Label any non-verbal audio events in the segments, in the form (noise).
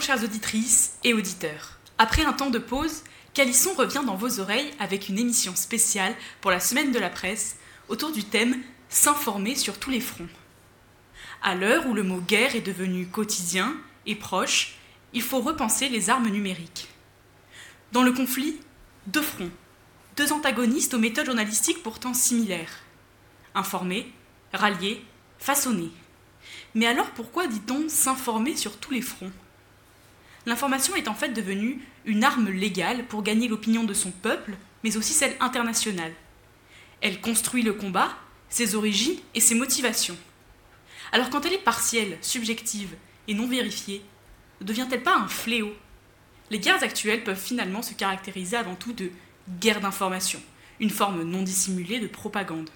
Bonjour chères auditrices et auditeurs. Après un temps de pause, Calisson revient dans vos oreilles avec une émission spéciale pour la semaine de la presse autour du thème S'informer sur tous les fronts. À l'heure où le mot guerre est devenu quotidien et proche, il faut repenser les armes numériques. Dans le conflit, deux fronts, deux antagonistes aux méthodes journalistiques pourtant similaires. Informer, rallier, façonner. Mais alors pourquoi dit-on s'informer sur tous les fronts? L'information est en fait devenue une arme légale pour gagner l'opinion de son peuple, mais aussi celle internationale. Elle construit le combat, ses origines et ses motivations. Alors quand elle est partielle, subjective et non vérifiée, ne devient-elle pas un fléau? Les guerres actuelles peuvent finalement se caractériser avant tout de guerre d'information, une forme non dissimulée de propagande.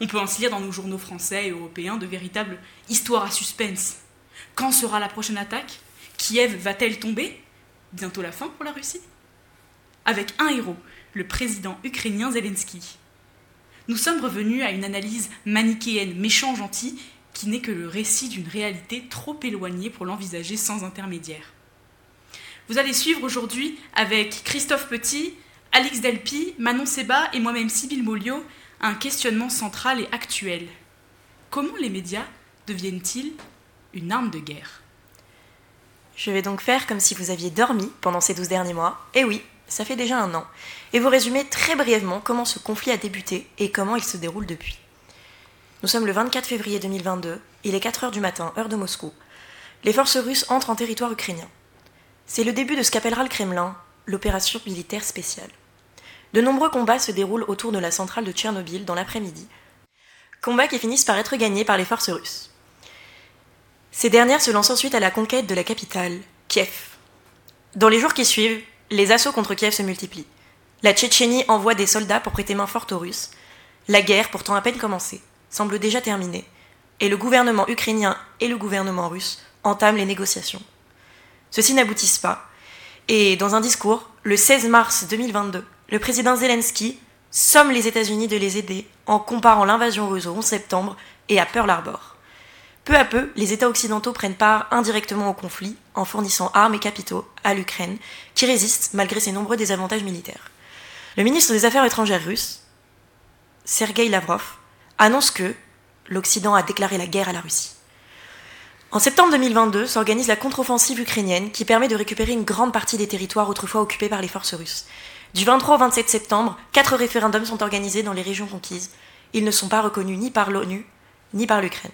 On peut ainsi lire dans nos journaux français et européens de véritables histoires à suspense. Quand sera la prochaine attaque? Kiev va-t-elle tomber? Bientôt la fin pour la Russie? Avec un héros, le président ukrainien Zelensky. Nous sommes revenus à une analyse manichéenne méchant-gentil qui n'est que le récit d'une réalité trop éloignée pour l'envisager sans intermédiaire. Vous allez suivre aujourd'hui avec Christophe Petit, Alix Delpi, Manon Seba et moi-même Sybille Molio un questionnement central et actuel. Comment les médias deviennent-ils une arme de guerre? Je vais donc faire comme si vous aviez dormi pendant ces douze derniers mois. Et oui, ça fait déjà un an. Et vous résumer très brièvement comment ce conflit a débuté et comment il se déroule depuis. Nous sommes le 24 février 2022, il est 4 heures du matin, heure de Moscou. Les forces russes entrent en territoire ukrainien. C'est le début de ce qu'appellera le Kremlin l'opération militaire spéciale. De nombreux combats se déroulent autour de la centrale de Tchernobyl dans l'après-midi. Combats qui finissent par être gagnés par les forces russes. Ces dernières se lancent ensuite à la conquête de la capitale, Kiev. Dans les jours qui suivent, les assauts contre Kiev se multiplient. La Tchétchénie envoie des soldats pour prêter main forte aux Russes. La guerre, pourtant à peine commencée, semble déjà terminée, et le gouvernement ukrainien et le gouvernement russe entament les négociations. Ceux-ci n'aboutissent pas, et dans un discours, le 16 mars 2022, le président Zelensky somme les États-Unis de les aider en comparant l'invasion russe au 11 septembre et à Pearl Harbor. Peu à peu, les États occidentaux prennent part indirectement au conflit en fournissant armes et capitaux à l'Ukraine, qui résiste malgré ses nombreux désavantages militaires. Le ministre des Affaires étrangères russe, Sergei Lavrov, annonce que l'Occident a déclaré la guerre à la Russie. En septembre 2022 s'organise la contre-offensive ukrainienne qui permet de récupérer une grande partie des territoires autrefois occupés par les forces russes. Du 23 au 27 septembre, quatre référendums sont organisés dans les régions conquises. Ils ne sont pas reconnus ni par l'ONU, ni par l'Ukraine.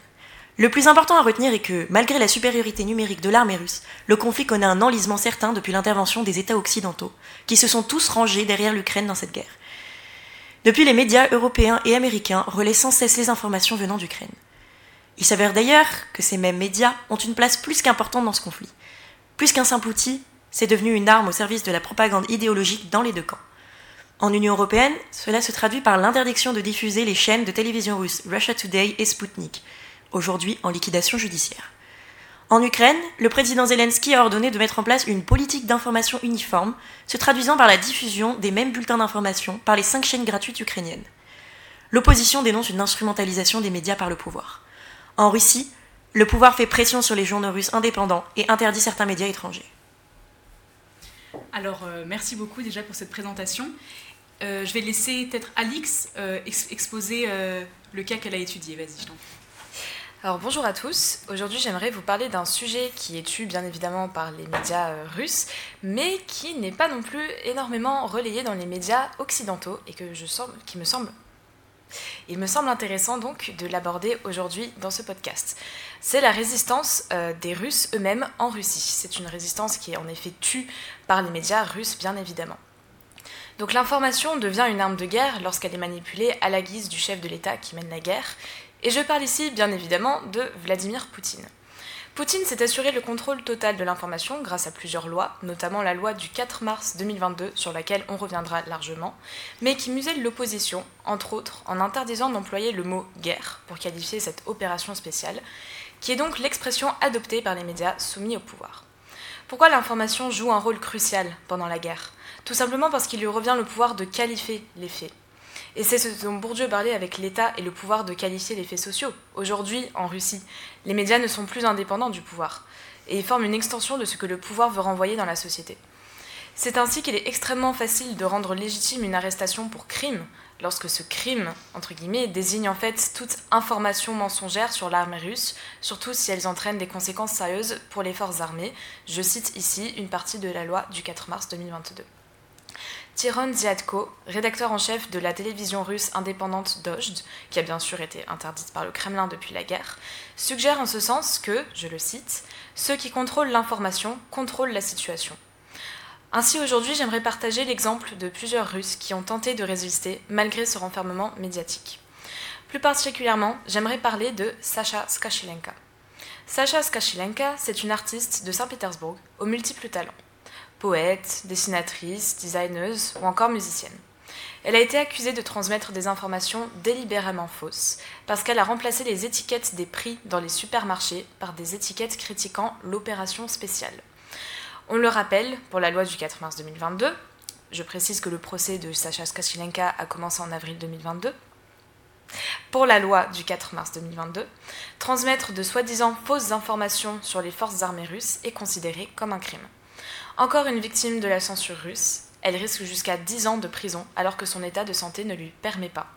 Le plus important à retenir est que, malgré la supériorité numérique de l'armée russe, le conflit connaît un enlisement certain depuis l'intervention des États occidentaux, qui se sont tous rangés derrière l'Ukraine dans cette guerre. Depuis, les médias européens et américains relaient sans cesse les informations venant d'Ukraine. Il s'avère d'ailleurs que ces mêmes médias ont une place plus qu'importante dans ce conflit. Plus qu'un simple outil, c'est devenu une arme au service de la propagande idéologique dans les deux camps. En Union européenne, cela se traduit par l'interdiction de diffuser les chaînes de télévision russes Russia Today et Sputnik, aujourd'hui en liquidation judiciaire. En Ukraine, le président Zelensky a ordonné de mettre en place une politique d'information uniforme, se traduisant par la diffusion des mêmes bulletins d'information par les cinq chaînes gratuites ukrainiennes. L'opposition dénonce une instrumentalisation des médias par le pouvoir. En Russie, le pouvoir fait pression sur les journaux russes indépendants et interdit certains médias étrangers. Alors, euh, merci beaucoup déjà pour cette présentation. Euh, je vais laisser peut-être Alix euh, exposer le cas qu'elle a étudié. Vas-y, je t'en alors bonjour à tous, aujourd'hui j'aimerais vous parler d'un sujet qui est tu bien évidemment par les médias russes, mais qui n'est pas non plus énormément relayé dans les médias occidentaux et que je qui me semble il me semble intéressant donc de l'aborder aujourd'hui dans ce podcast. C'est la résistance euh, des Russes eux-mêmes en Russie. C'est une résistance qui est en effet tue par les médias russes, bien évidemment. Donc l'information devient une arme de guerre lorsqu'elle est manipulée à la guise du chef de l'État qui mène la guerre. Et je parle ici, bien évidemment, de Vladimir Poutine. Poutine s'est assuré le contrôle total de l'information grâce à plusieurs lois, notamment la loi du 4 mars 2022 sur laquelle on reviendra largement, mais qui muselle l'opposition, entre autres en interdisant d'employer le mot guerre pour qualifier cette opération spéciale, qui est donc l'expression adoptée par les médias soumis au pouvoir. Pourquoi l'information joue un rôle crucial pendant la guerre? Tout simplement parce qu'il lui revient le pouvoir de qualifier les faits et c'est ce dont Bourdieu parlait avec l'État et le pouvoir de qualifier les faits sociaux. Aujourd'hui, en Russie, les médias ne sont plus indépendants du pouvoir. et forment une extension de ce que le pouvoir veut renvoyer dans la société. C'est ainsi qu'il est extrêmement facile de rendre légitime une arrestation pour crime, lorsque ce crime, entre guillemets, désigne en fait toute information mensongère sur l'armée russe, surtout si elles entraînent des conséquences sérieuses pour les forces armées. Je cite ici une partie de la loi du 4 mars 2022. Tiron Ziadko, rédacteur en chef de la télévision russe indépendante Dojd, qui a bien sûr été interdite par le Kremlin depuis la guerre, suggère en ce sens que, je le cite, ceux qui contrôlent l'information contrôlent la situation. Ainsi aujourd'hui j'aimerais partager l'exemple de plusieurs Russes qui ont tenté de résister malgré ce renfermement médiatique. Plus particulièrement, j'aimerais parler de Sacha Skashilenka. Sacha Skashilenka, c'est une artiste de Saint-Pétersbourg aux multiples talents. Poète, dessinatrice, designeuse ou encore musicienne. Elle a été accusée de transmettre des informations délibérément fausses parce qu'elle a remplacé les étiquettes des prix dans les supermarchés par des étiquettes critiquant l'opération spéciale. On le rappelle, pour la loi du 4 mars 2022, je précise que le procès de Sacha Skashilenka a commencé en avril 2022. Pour la loi du 4 mars 2022, transmettre de soi-disant fausses informations sur les forces armées russes est considéré comme un crime. Encore une victime de la censure russe, elle risque jusqu'à 10 ans de prison alors que son état de santé ne lui permet pas.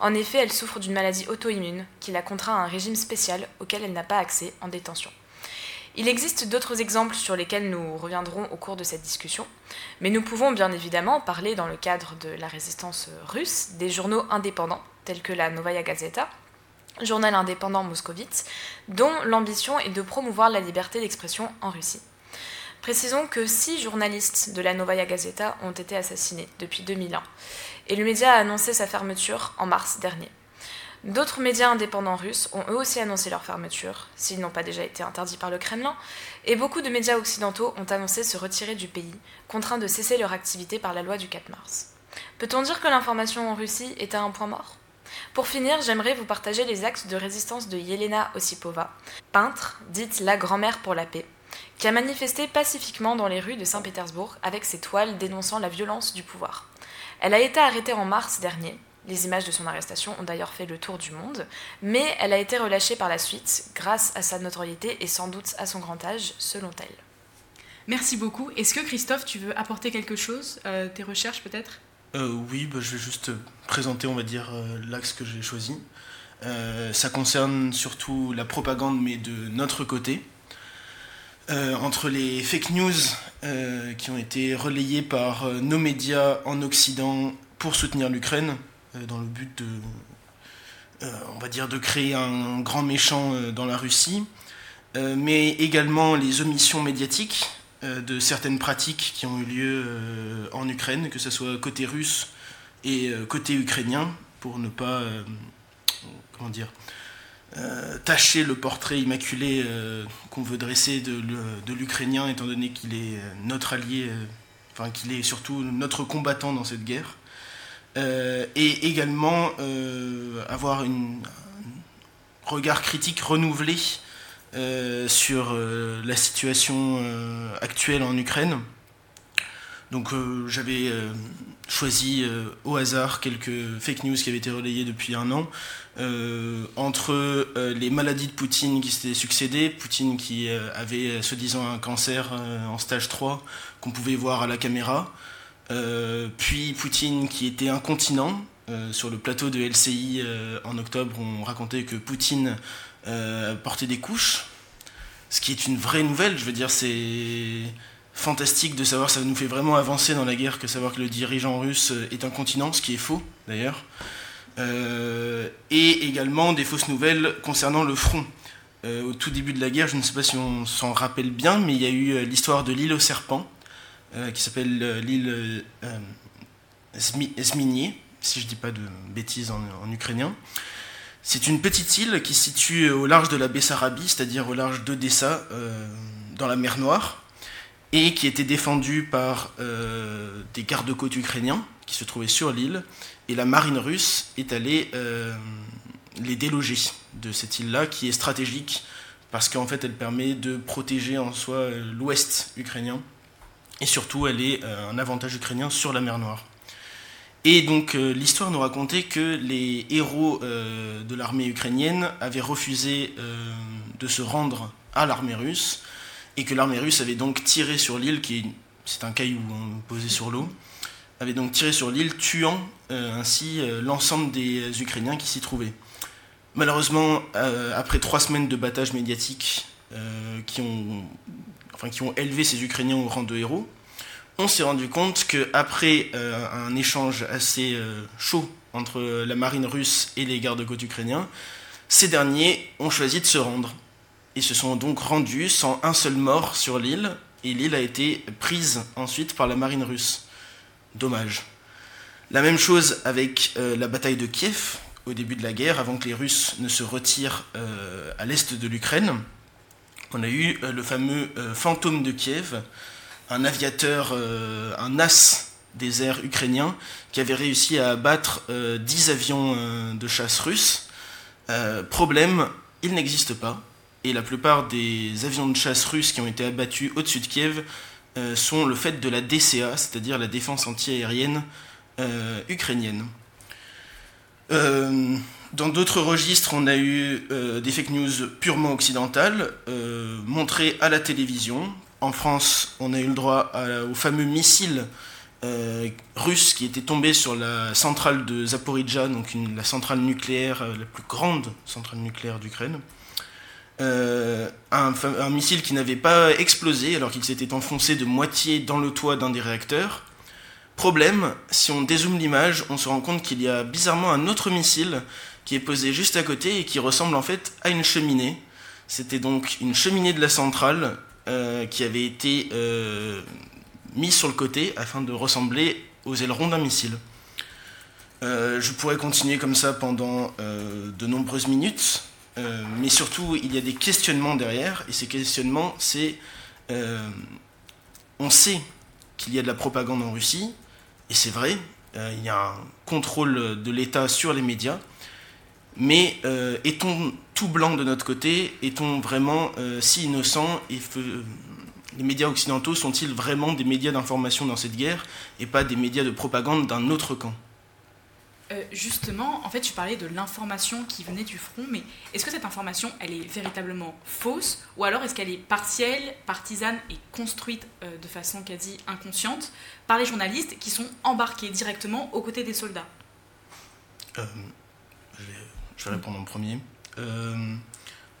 En effet, elle souffre d'une maladie auto-immune qui la contraint à un régime spécial auquel elle n'a pas accès en détention. Il existe d'autres exemples sur lesquels nous reviendrons au cours de cette discussion, mais nous pouvons bien évidemment parler dans le cadre de la résistance russe des journaux indépendants, tels que la Novaya Gazeta, journal indépendant moscovite, dont l'ambition est de promouvoir la liberté d'expression en Russie. Précisons que six journalistes de la Novaya Gazeta ont été assassinés depuis 2001, et le média a annoncé sa fermeture en mars dernier. D'autres médias indépendants russes ont eux aussi annoncé leur fermeture, s'ils n'ont pas déjà été interdits par le Kremlin, et beaucoup de médias occidentaux ont annoncé se retirer du pays, contraints de cesser leur activité par la loi du 4 mars. Peut-on dire que l'information en Russie est à un point mort? Pour finir, j'aimerais vous partager les actes de résistance de Yelena Osipova, peintre, dite la grand-mère pour la paix, qui a manifesté pacifiquement dans les rues de Saint-Pétersbourg avec ses toiles dénonçant la violence du pouvoir. Elle a été arrêtée en mars dernier, les images de son arrestation ont d'ailleurs fait le tour du monde, mais elle a été relâchée par la suite grâce à sa notoriété et sans doute à son grand âge, selon elle. Merci beaucoup. Est-ce que Christophe, tu veux apporter quelque chose euh, Tes recherches peut-être? Euh, Oui, bah, je vais juste présenter, on va dire, euh, l'axe que j'ai choisi. ça concerne surtout la propagande, mais de notre côté. Entre les fake news qui ont été relayées par nos médias en Occident pour soutenir l'Ukraine, euh, dans le but de, euh, on va dire, de créer un grand méchant euh, dans la Russie, mais également les omissions médiatiques de certaines pratiques qui ont eu lieu en Ukraine, que ce soit côté russe et côté ukrainien, pour ne pas, comment dire, tâcher le portrait immaculé qu'on veut dresser de, l'Ukrainien, étant donné qu'il est notre allié, enfin qu'il est surtout notre combattant dans cette guerre. Euh, et également euh, avoir un regard critique renouvelé euh, sur la situation actuelle en Ukraine. Donc j'avais choisi au hasard quelques fake news qui avaient été relayées depuis un an. Entre les maladies de Poutine qui s'étaient succédées, Poutine qui avait soi-disant un cancer en stage 3 qu'on pouvait voir à la caméra, euh, puis Poutine qui était incontinent. Euh, sur le plateau de LCI euh, en octobre, on racontait que Poutine portait des couches, ce qui est une vraie nouvelle. Je veux dire, c'est fantastique de savoir, ça nous fait vraiment avancer dans la guerre que savoir que le dirigeant russe est incontinent, ce qui est faux d'ailleurs. Et également des fausses nouvelles concernant le front. au tout début de la guerre, je ne sais pas si on s'en rappelle bien, mais il y a eu l'histoire de l'île aux serpents, euh, qui s'appelle euh, l'île euh, Zminier, si je ne dis pas de bêtises en, ukrainien. C'est une petite île qui se situe au large de la Bessarabie, c'est-à-dire au large d'Odessa, dans la mer Noire, et qui était défendue par des gardes-côtes ukrainiens qui se trouvaient sur l'île, et la marine russe est allée les déloger de cette île-là, qui est stratégique, parce qu'en fait elle permet de protéger en soi l'ouest ukrainien et surtout elle est euh, un avantage ukrainien sur la mer Noire. Et donc euh, l'histoire nous racontait que les héros euh, de l'armée ukrainienne avaient refusé de se rendre à l'armée russe et que l'armée russe avait donc tiré sur l'île, qui c'est un caillou hein, posé sur l'eau, avait donc tiré sur l'île, tuant ainsi l'ensemble des Ukrainiens qui s'y trouvaient. Malheureusement, après trois semaines de battage médiatique qui, ont, enfin, qui ont élevé ces Ukrainiens au rang de héros, on s'est rendu compte qu'après euh, un échange assez euh, chaud entre la marine russe et les gardes-côtes ukrainiens, ces derniers ont choisi de se rendre. Ils se sont donc rendus sans un seul mort sur l'île, et l'île a été prise ensuite par la marine russe. Dommage. La même chose avec euh, la bataille de Kiev, au début de la guerre, avant que les Russes ne se retirent à l'est de l'Ukraine. On a eu le fameux fantôme de Kiev, un aviateur, euh, un as des airs ukrainiens, qui avait réussi à abattre 10 euh, avions euh, de chasse russes. problème, il n'existe pas. Et la plupart des avions de chasse russes qui ont été abattus au-dessus de Kiev sont le fait de la DCA, c'est-à-dire la défense antiaérienne ukrainienne. Dans d'autres registres, on a eu des fake news purement occidentales, montrées à la télévision, en France, on a eu le droit au fameux missile euh, russe qui était tombé sur la centrale de Zaporizhzhia, donc la centrale nucléaire, euh, la plus grande centrale nucléaire d'Ukraine. Euh, un, missile qui n'avait pas explosé alors qu'il s'était enfoncé de moitié dans le toit d'un des réacteurs. Problème, si on dézoome l'image, on se rend compte qu'il y a bizarrement un autre missile qui est posé juste à côté et qui ressemble en fait à une cheminée. C'était donc une cheminée de la centrale euh, qui avait été euh, mis sur le côté afin de ressembler aux ailerons d'un missile. Je pourrais continuer comme ça pendant de nombreuses minutes, mais surtout il y a des questionnements derrière, et ces questionnements, c'est on sait qu'il y a de la propagande en Russie, et c'est vrai, il y a un contrôle de l'État sur les médias, mais euh, est-on tout blanc de notre côté? Est-on vraiment euh, si innocent? Et Les médias occidentaux sont-ils vraiment des médias d'information dans cette guerre et pas des médias de propagande d'un autre camp? Euh, justement, en fait, tu parlais de l'information qui venait du front, mais est-ce que cette information, elle est véritablement fausse, ou alors est-ce qu'elle est partielle, partisane et construite de façon quasi inconsciente par les journalistes qui sont embarqués directement aux côtés des soldats? Je vais répondre en premier. Euh,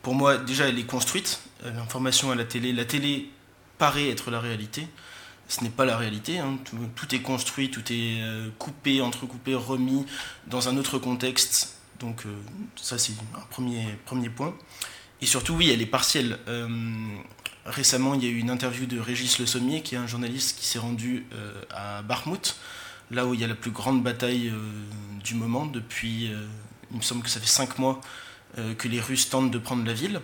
pour moi, déjà, elle est construite. Euh, l'information à la télé, la télé paraît être la réalité. Ce n'est pas la réalité. Hein. Tout, est construit, tout est euh, coupé, entrecoupé, remis dans un autre contexte. Donc ça, c'est un premier, premier point. Et surtout, oui, elle est partielle. récemment, il y a eu une interview de Régis Le Sommier, qui est un journaliste qui s'est rendu à Barmouth, là où il y a la plus grande bataille du moment depuis il me semble que ça fait cinq mois euh, que les Russes tentent de prendre la ville.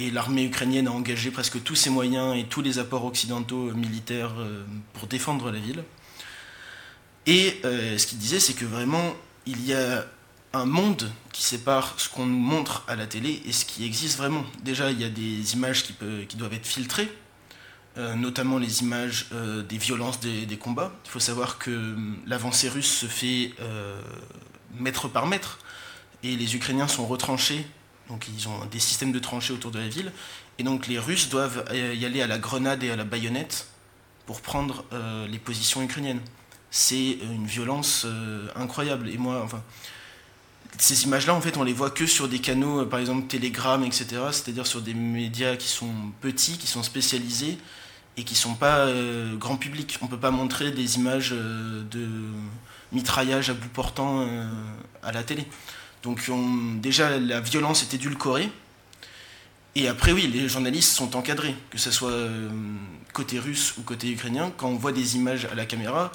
Et l'armée ukrainienne a engagé presque tous ses moyens et tous les apports occidentaux euh, militaires euh, pour défendre la ville. Et ce qu'il disait, c'est que vraiment, il y a un monde qui sépare ce qu'on nous montre à la télé et ce qui existe vraiment. Déjà, il y a des images qui, doivent être filtrées, notamment les images des violences des, des, combats. Il faut savoir que l'avancée russe se fait mètre par mètre et les Ukrainiens sont retranchés, donc ils ont des systèmes de tranchées autour de la ville, et donc les Russes doivent y aller à la grenade et à la baïonnette pour prendre euh, les positions ukrainiennes. C'est une violence euh, incroyable. Et moi, enfin, ces images-là, en fait, on les voit que sur des canaux, euh, par exemple Telegram, etc., c'est-à-dire sur des médias qui sont petits, qui sont spécialisés et qui ne sont pas grand public. On ne peut pas montrer des images de mitraillage à bout portant à la télé. Donc déjà la violence est édulcorée. Et après oui, les journalistes sont encadrés, que ce soit euh, côté russe ou côté ukrainien. Quand on voit des images à la caméra,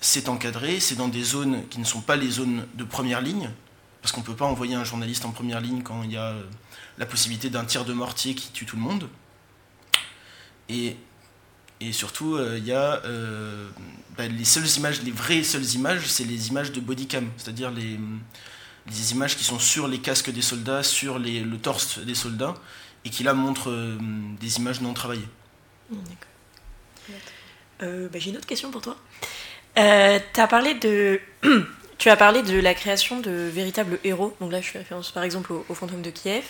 c'est encadré, c'est dans des zones qui ne sont pas les zones de première ligne, parce qu'on ne peut pas envoyer un journaliste en première ligne quand il y a euh, la possibilité d'un tir de mortier qui tue tout le monde. Et, surtout, euh, il y a bah, les seules images, les vraies seules images, c'est les images de bodycam, c'est-à-dire les des images qui sont sur les casques des soldats, sur les, le torse des soldats, et qui là montrent euh, des images non travaillées. Mmh, d'accord. Euh, bah, j'ai une autre question pour toi. Euh, as parlé de... (clears throat) tu as parlé de la création de véritables héros. Donc là, je fais référence par exemple au, fantôme de Kiev.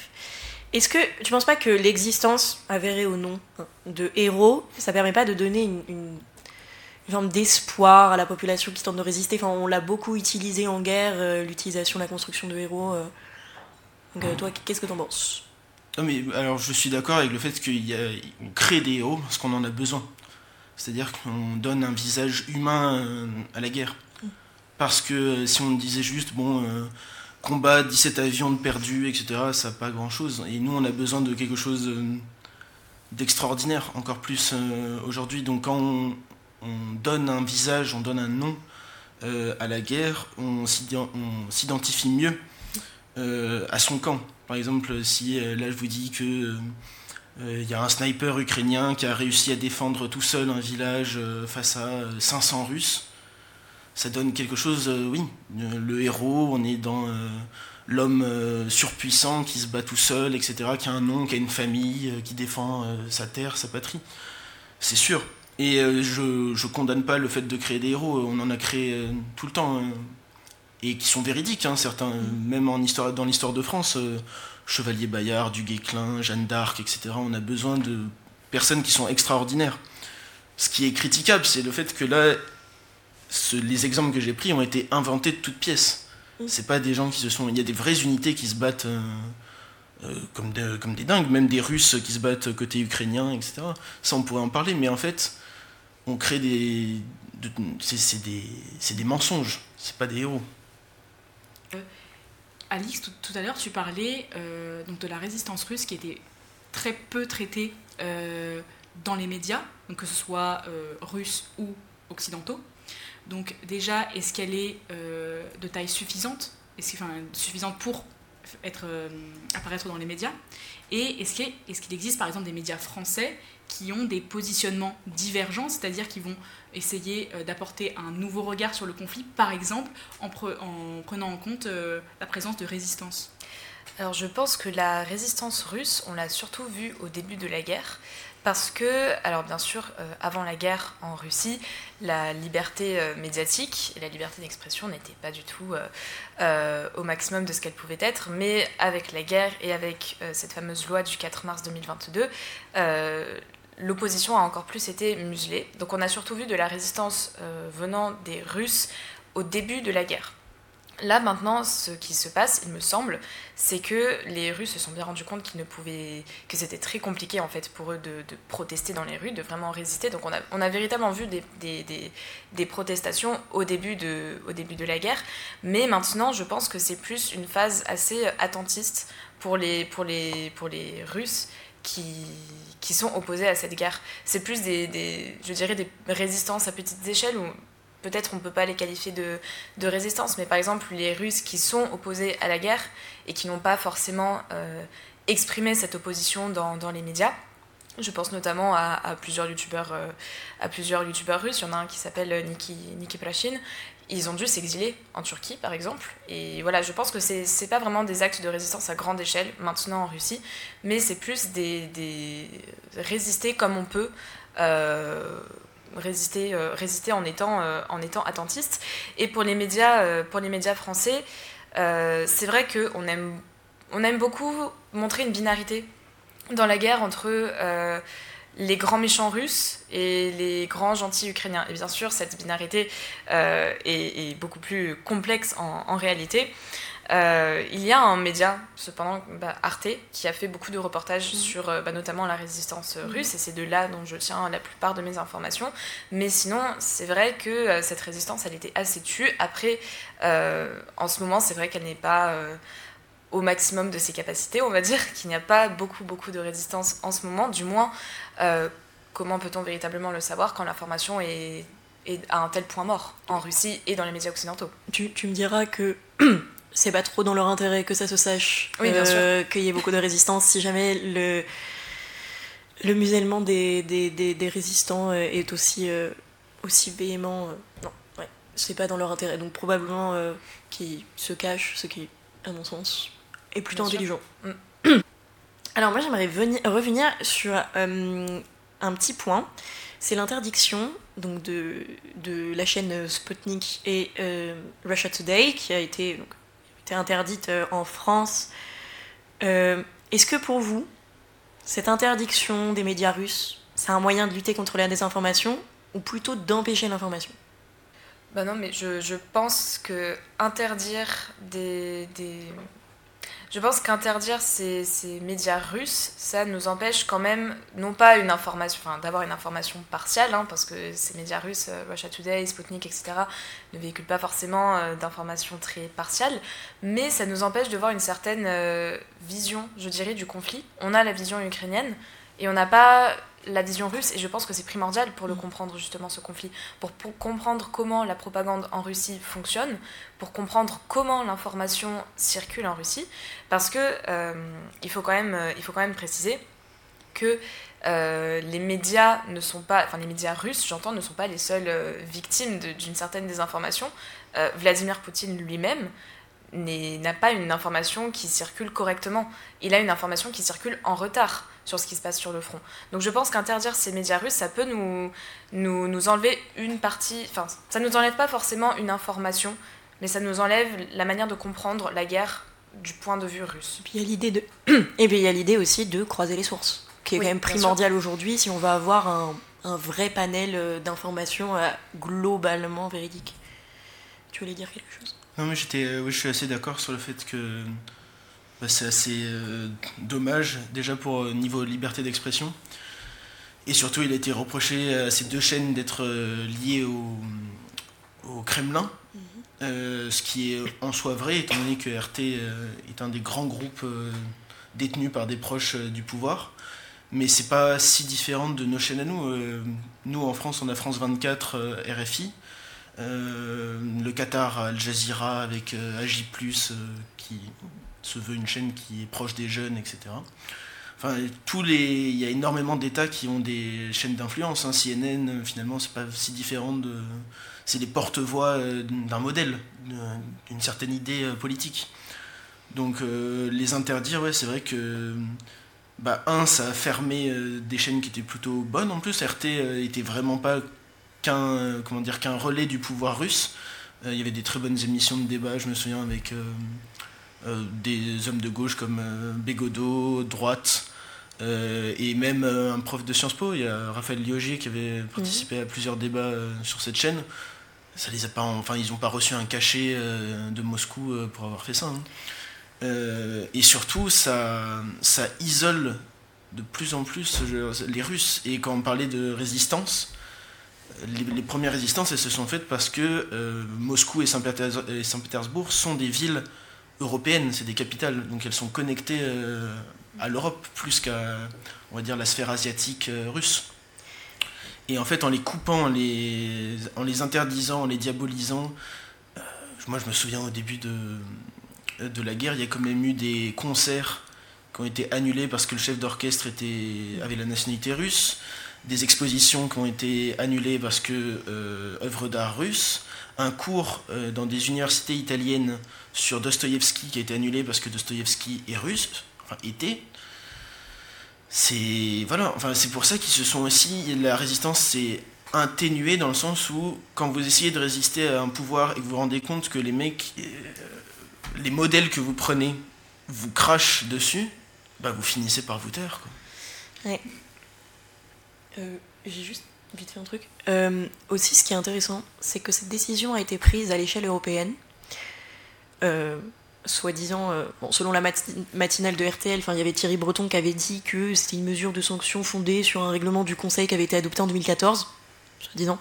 Est-ce que tu penses pas que l'existence, avérée ou non, de héros, ça permet pas de donner une, une, forme d'espoir à la population qui tente de résister Enfin, on l'a beaucoup utilisé en guerre, euh, l'utilisation, la construction de héros. euh. Donc, euh, toi, qu'est-ce que t'en penses? Non, mais alors je suis d'accord avec le fait qu'on crée des héros parce qu'on en a besoin. C'est-à-dire qu'on donne un visage humain à la guerre. Parce que si on disait juste, bon, combat, 17 avions de perdus, etc., ça n'a pas grand-chose. Et nous, on a besoin de quelque chose d'extraordinaire, encore plus aujourd'hui. Donc quand on, on donne un visage, on donne un nom euh, à la guerre, on s'identifie mieux euh, à son camp. Par exemple, si euh, là je vous dis que il y a un sniper ukrainien qui a réussi à défendre tout seul un village face à euh, 500 Russes, ça donne quelque chose, oui, le héros, on est dans l'homme surpuissant qui se bat tout seul, etc., qui a un nom, qui a une famille, qui défend sa terre, sa patrie. C'est sûr. Et euh, je ne condamne pas le fait de créer des héros, on en a créé euh, tout le temps. euh, et qui sont véridiques, hein, certains, euh, même en histoire, dans l'histoire de France, euh, Chevalier Bayard, du Guesclin, Jeanne d'Arc, etc. On a besoin de personnes qui sont extraordinaires. Ce qui est critiquable, c'est le fait que là, ce- les exemples que j'ai pris ont été inventés de toutes pièces. Mm. C'est pas des gens qui se sont. Il y a des vraies unités qui se battent euh, euh, comme, comme des dingues, même des Russes qui se battent côté ukrainien, etc. Ça, on pourrait en parler, mais en fait, on crée des. de- c'est des, des mensonges, c'est pas des héros. Alix, tout, à l'heure, tu parlais euh, donc de la résistance russe qui était très peu traitée euh, dans les médias, donc que ce soit euh, russes ou occidentaux. Donc déjà, est-ce qu'elle est euh, de taille suffisante? Enfin, suffisante pour être, euh, apparaître dans les médias Et est-ce qu'il, qu'il existe par exemple des médias français qui ont des positionnements divergents, c'est-à-dire qui vont essayer euh, d'apporter un nouveau regard sur le conflit, par exemple en, pre- en prenant en compte euh, la présence de résistance? Alors je pense que la résistance russe, on l'a surtout vue au début de la guerre. Parce que, alors bien sûr, euh, avant la guerre en Russie, la liberté euh, médiatique et la liberté d'expression n'étaient pas du tout euh, au maximum de ce qu'elle pouvait être. Mais avec la guerre et avec cette fameuse loi du 4 mars 2022, euh, l'opposition a encore plus été muselée. Donc on a surtout vu de la résistance venant des Russes au début de la guerre. Là maintenant, ce qui se passe, il me semble, c'est que les Russes se sont bien rendus compte qu'ils ne pouvaient, que c'était très compliqué en fait pour eux de, protester dans les rues, de vraiment résister. Donc on a, véritablement vu des, protestations au début, de, la guerre, mais maintenant je pense que c'est plus une phase assez attentiste pour les, Russes qui, sont opposés à cette guerre. C'est plus des, je dirais des résistances à petites échelles où peut-être on ne peut pas les qualifier de, de résistance, mais par exemple les Russes qui sont opposés à la guerre et qui n'ont pas forcément euh, exprimé cette opposition dans, dans, les médias. Je pense notamment à, plusieurs youtubeurs, euh, à plusieurs youtubeurs russes. Il y en a un qui s'appelle Niki, Niki Prashin. Ils ont dû s'exiler en Turquie, par exemple. Et voilà, je pense que c'est c'est pas vraiment des actes de résistance à grande échelle maintenant en Russie, mais c'est plus des, des résister comme on peut. Euh, résister, euh, résister en, étant, euh, en étant attentiste. Et pour les médias, euh, pour les médias français, c'est vrai qu'on aime, on aime beaucoup montrer une binarité dans la guerre entre les grands méchants russes et les grands gentils ukrainiens. Et bien sûr, cette binarité est, beaucoup plus complexe en réalité. Euh, il y a un média, cependant, bah, Arte, qui a fait beaucoup de reportages mmh. sur euh, bah, notamment la résistance mmh. russe, et c'est de là dont je tiens la plupart de mes informations. Mais sinon, c'est vrai que euh, cette résistance, elle était assez tue. Après, euh, en ce moment, c'est vrai qu'elle n'est pas au maximum de ses capacités, on va dire, (laughs) qu'il n'y a pas beaucoup, beaucoup de résistance en ce moment. Du moins, comment peut-on véritablement le savoir quand l'information est, est, à un tel point mort en Russie et dans les médias occidentaux? Tu, tu me diras que c'est pas trop dans leur intérêt que ça se sache, oui, euh, qu'il y ait beaucoup de résistance. Si jamais le, le musellement des, des, des, des résistants est aussi, euh, aussi véhément, euh, non, ouais, c'est pas dans leur intérêt. Donc probablement euh, qu'ils se cachent, ce qui, à mon sens, est plutôt Bien intelligent. Mm. Alors moi j'aimerais revenir sur euh, un petit point, c'est l'interdiction donc de, de la chaîne Sputnik et euh, Russia Today qui a été donc, interdite euh, en France. Euh, est-ce que pour vous, cette interdiction des médias russes, c'est un moyen de lutter contre la désinformation ou plutôt d'empêcher l'information? Bah non, mais je, pense que interdire des... Je pense qu'interdire ces, médias russes, ça nous empêche quand même, non pas une information, enfin, d'avoir une information partielle, hein, parce que ces médias russes, euh, Russia Today, Sputnik, etc., ne véhiculent pas forcément euh, d'informations très partielles, mais ça nous empêche de voir une certaine euh, vision, je dirais, du conflit. On a la vision ukrainienne, et on n'a pas la vision russe, et je pense que c'est primordial pour le comprendre justement ce conflit, pour, pour comprendre comment la propagande en Russie fonctionne, pour comprendre comment l'information circule en Russie, parce que euh, il, faut quand même, euh, il faut quand même préciser que euh, les médias ne sont pas, enfin les médias russes, j'entends, ne sont pas les seules victimes d'une certaine désinformation. Euh, Vladimir Poutine lui-même n'a pas une information qui circule correctement. Il a une information qui circule en retard sur ce qui se passe sur le front. Donc je pense qu'interdire ces médias russes, ça peut nous, nous, nous enlever une partie, enfin ça nous enlève pas forcément une information, mais ça nous enlève la manière de comprendre la guerre du point de vue russe. Et puis il y a l'idée de (clears throat) et puis il y a l'idée aussi de croiser les sources, qui est Oui, quand même bien primordial aujourd'hui si on va avoir un, un vrai panel euh, d'informations euh, globalement véridiques. Tu voulais dire quelque chose? Non, mais j'étais, euh, oui, je suis assez d'accord sur le fait que bah, c'est assez euh, dommage, déjà pour euh, niveau liberté d'expression. Et surtout, il a été reproché à ces deux chaînes d'être euh, liées au, au Kremlin, Euh, ce qui est en soi vrai, étant donné que RT est un des grands groupes détenus par des proches du pouvoir. Mais c'est pas si différent de nos chaînes à nous. Nous, en France, on a France 24, euh, RFI. Euh, le Qatar Al Jazeera avec euh, AJ+, euh, qui se veut une chaîne qui est proche des jeunes, etc. Enfin, les, il y a énormément d'États qui ont des chaînes d'influence. hein. CNN, euh, finalement, c'est pas si différent de, c'est les porte-voix d'un modèle, d'une- certaine idée politique. Donc, les interdire, c'est vrai que, bah, un, ça a fermé des chaînes qui étaient plutôt bonnes. En plus, RT euh, était vraiment pas qu'un euh, comment dire qu'un relais du pouvoir russe. Euh, il y avait des très bonnes émissions de débat, je me souviens, avec euh, des hommes de gauche comme Bégodeau, droite, et même un prof de Sciences Po, il y a Raphaël Liogier qui avait participé à plusieurs débats sur cette chaîne. Ça les a pas, enfin, ils n'ont pas reçu un cachet de Moscou pour avoir fait ça. hein. Euh, et surtout, ça, ça isole de plus en plus les Russes. Et quand on parlait de résistance, les, premières résistances, elles se sont faites parce que euh, Moscou et Saint-Péters- et Saint-Pétersbourg sont des villes européennes, c'est des capitales, donc elles sont connectées euh, à l'Europe plus qu'à, on va dire, la sphère asiatique euh, russe. Et en fait, en les coupant, en les, en les interdisant, en les diabolisant, moi je me souviens au début de, de la guerre, il y a quand même eu des concerts qui ont été annulés parce que le chef d'orchestre avait la nationalité russe, des expositions qui ont été annulées parce que euh, œuvres d'art russes, un cours euh, dans des universités italiennes sur Dostoïevski qui a été annulé parce que Dostoïevski est russe, enfin était. C'est voilà, enfin c'est pour ça qu'ils se sont aussi la résistance s'est atténuée dans le sens où quand vous essayez de résister à un pouvoir et que vous vous rendez compte que les mecs, euh, les modèles que vous prenez vous crachent dessus, bah vous finissez par vous taire. Quoi. Euh, J'ai juste vite fait un truc. Euh, aussi, ce qui est intéressant, c'est que cette décision a été prise à l'échelle européenne. Euh, soi-disant, bon, selon la mati- matinale de RTL, il y avait Thierry Breton qui avait dit que c'était une mesure de sanction fondée sur un règlement du Conseil qui avait été adopté en 2014, soi-disant.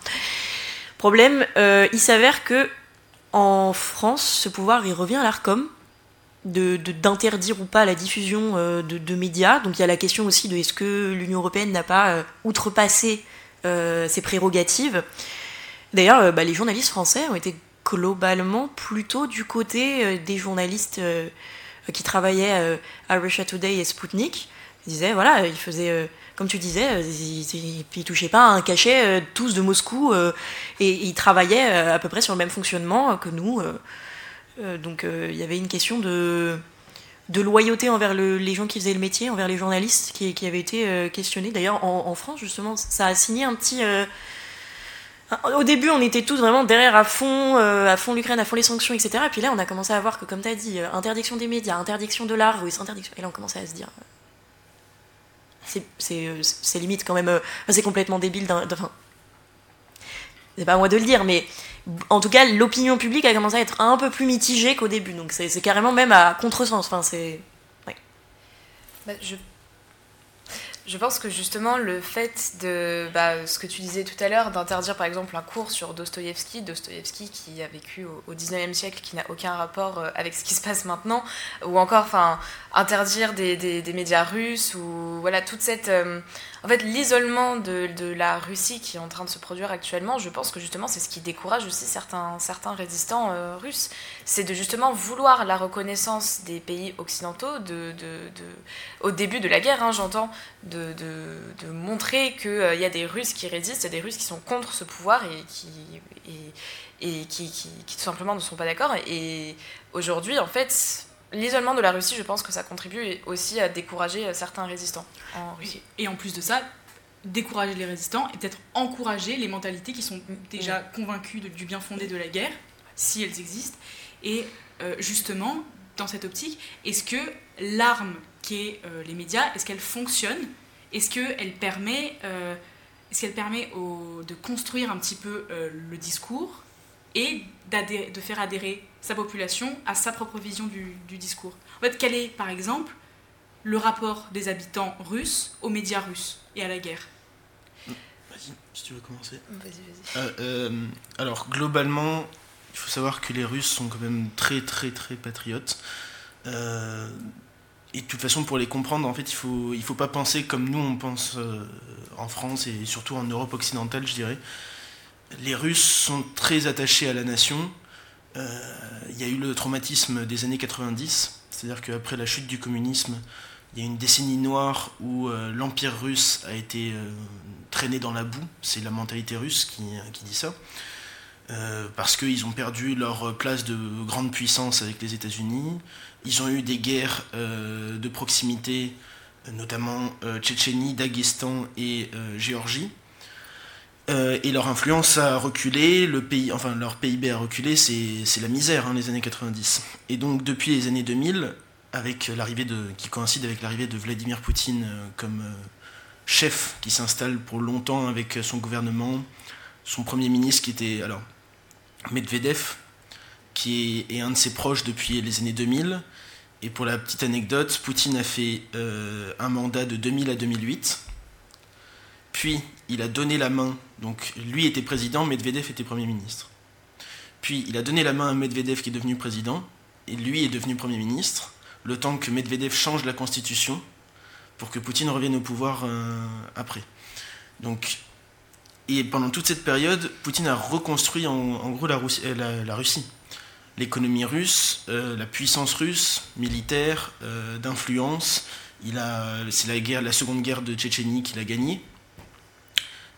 Problème, il s'avère que en France, ce pouvoir il revient à l'ARCOM de- de- d'interdire ou pas la diffusion euh, de, de médias. Donc il y a la question aussi de est-ce que l'Union européenne n'a pas euh, outrepassé euh, ses prérogatives. D'ailleurs, bah, les journalistes français ont été globalement plutôt du côté des journalistes qui travaillaient à Russia Today et Sputnik. Ils disaient, voilà, ils faisaient, comme tu disais, ils, ils touchaient pas un cachet tous de Moscou et ils travaillaient à peu près sur le même fonctionnement que nous. Euh. Donc euh, il y avait une question de, de loyauté envers le- les gens qui faisaient le métier, envers les journalistes qui, qui avaient été euh, questionnés. D'ailleurs, en, France, justement, ça a signé un petit, Au début, on était tous vraiment derrière à fond, à fond l'Ukraine, à fond les sanctions, etc. Et puis là, on a commencé à voir que, comme tu as dit, interdiction des médias, interdiction de l'art, russe, interdiction. Et là, on commençait à se dire. c'est- limite quand même. c'est complètement débile. Enfin. C'est pas à moi de le dire, mais en tout cas, l'opinion publique a commencé à être un peu plus mitigée qu'au début. Donc c'est carrément même à contresens. Enfin, c'est. Bah, je... je pense que justement le fait de bah, ce que tu disais tout à l'heure, d'interdire par exemple un cours sur Dostoïevski, Dostoïevski qui a vécu au, au 19e siècle, qui n'a aucun rapport euh, avec ce qui se passe maintenant, ou encore interdire des, médias russes, ou voilà, toute cette. euh, en fait, l'isolement de, la Russie qui est en train de se produire actuellement, je pense que justement c'est ce qui décourage aussi certains, certains résistants euh, russes. C'est de justement vouloir la reconnaissance des pays occidentaux, de, de, de- au début de la guerre, hein, j'entends, de, de, de montrer qu'il y a des Russes qui résistent, il y a des Russes qui sont contre ce pouvoir et qui, et, et qui, qui, qui tout simplement ne sont pas d'accord. Et aujourd'hui, en fait, l'isolement de la Russie, je pense que ça contribue aussi à décourager certains résistants en Russie. Et en plus de ça, décourager les résistants et peut-être encourager les mentalités qui sont déjà convaincues de- du bien fondé de la guerre, si elles existent. Et euh, justement, dans cette optique, est-ce que l'arme qui est euh, les médias, est-ce qu'elle fonctionne Est-ce qu'elle permet, euh, est-ce qu'elle permet au- de construire un petit peu euh, le discours et de faire adhérer sa population à sa propre vision du, du discours? En fait, quel est, par exemple, le rapport des habitants russes aux médias russes et à la guerre? Vas-y, si tu veux commencer. Vas-y, vas-y. Euh, euh, alors, globalement, il faut savoir que les Russes sont quand même très, très, très patriotes. Euh, et de toute façon, pour les comprendre, en fait, il faut, il faut pas penser comme nous on pense euh, en France et surtout en Europe occidentale, je dirais. Les Russes sont très attachés à la nation. Euh, Il y a eu le traumatisme des années 90, c'est-à-dire qu'après la chute du communisme, il y a une décennie noire où euh, l'empire russe a été traîné dans la boue. C'est la mentalité russe qui, qui dit ça. Euh, parce qu'ils ont perdu leur place de grande puissance avec les États-Unis. Ils ont eu des guerres euh, de proximité, notamment euh, Tchétchénie, Daghestan et Géorgie. Et leur influence a reculé, le pays, enfin leur PIB a reculé, c'est la misère, hein, les années 90. Et donc depuis les années 2000, avec de, qui coïncide avec l'arrivée de Vladimir Poutine comme chef qui s'installe pour longtemps avec son gouvernement, son premier ministre qui était alors Medvedev, qui est, un de ses proches depuis les années 2000. Et pour la petite anecdote, Poutine a fait euh, un mandat de 2000 à 2008. Puis il a donné la main, donc lui était président, Medvedev était Premier ministre. Puis il a donné la main à Medvedev qui est devenu président, et lui est devenu Premier ministre, le temps que Medvedev change la constitution pour que Poutine revienne au pouvoir euh, après. Donc, et pendant toute cette période, Poutine a reconstruit en, gros euh, la- Russie. L'économie russe, euh, la puissance russe, militaire, euh, d'influence. C'est la la seconde guerre de Tchétchénie qu'il a gagnée.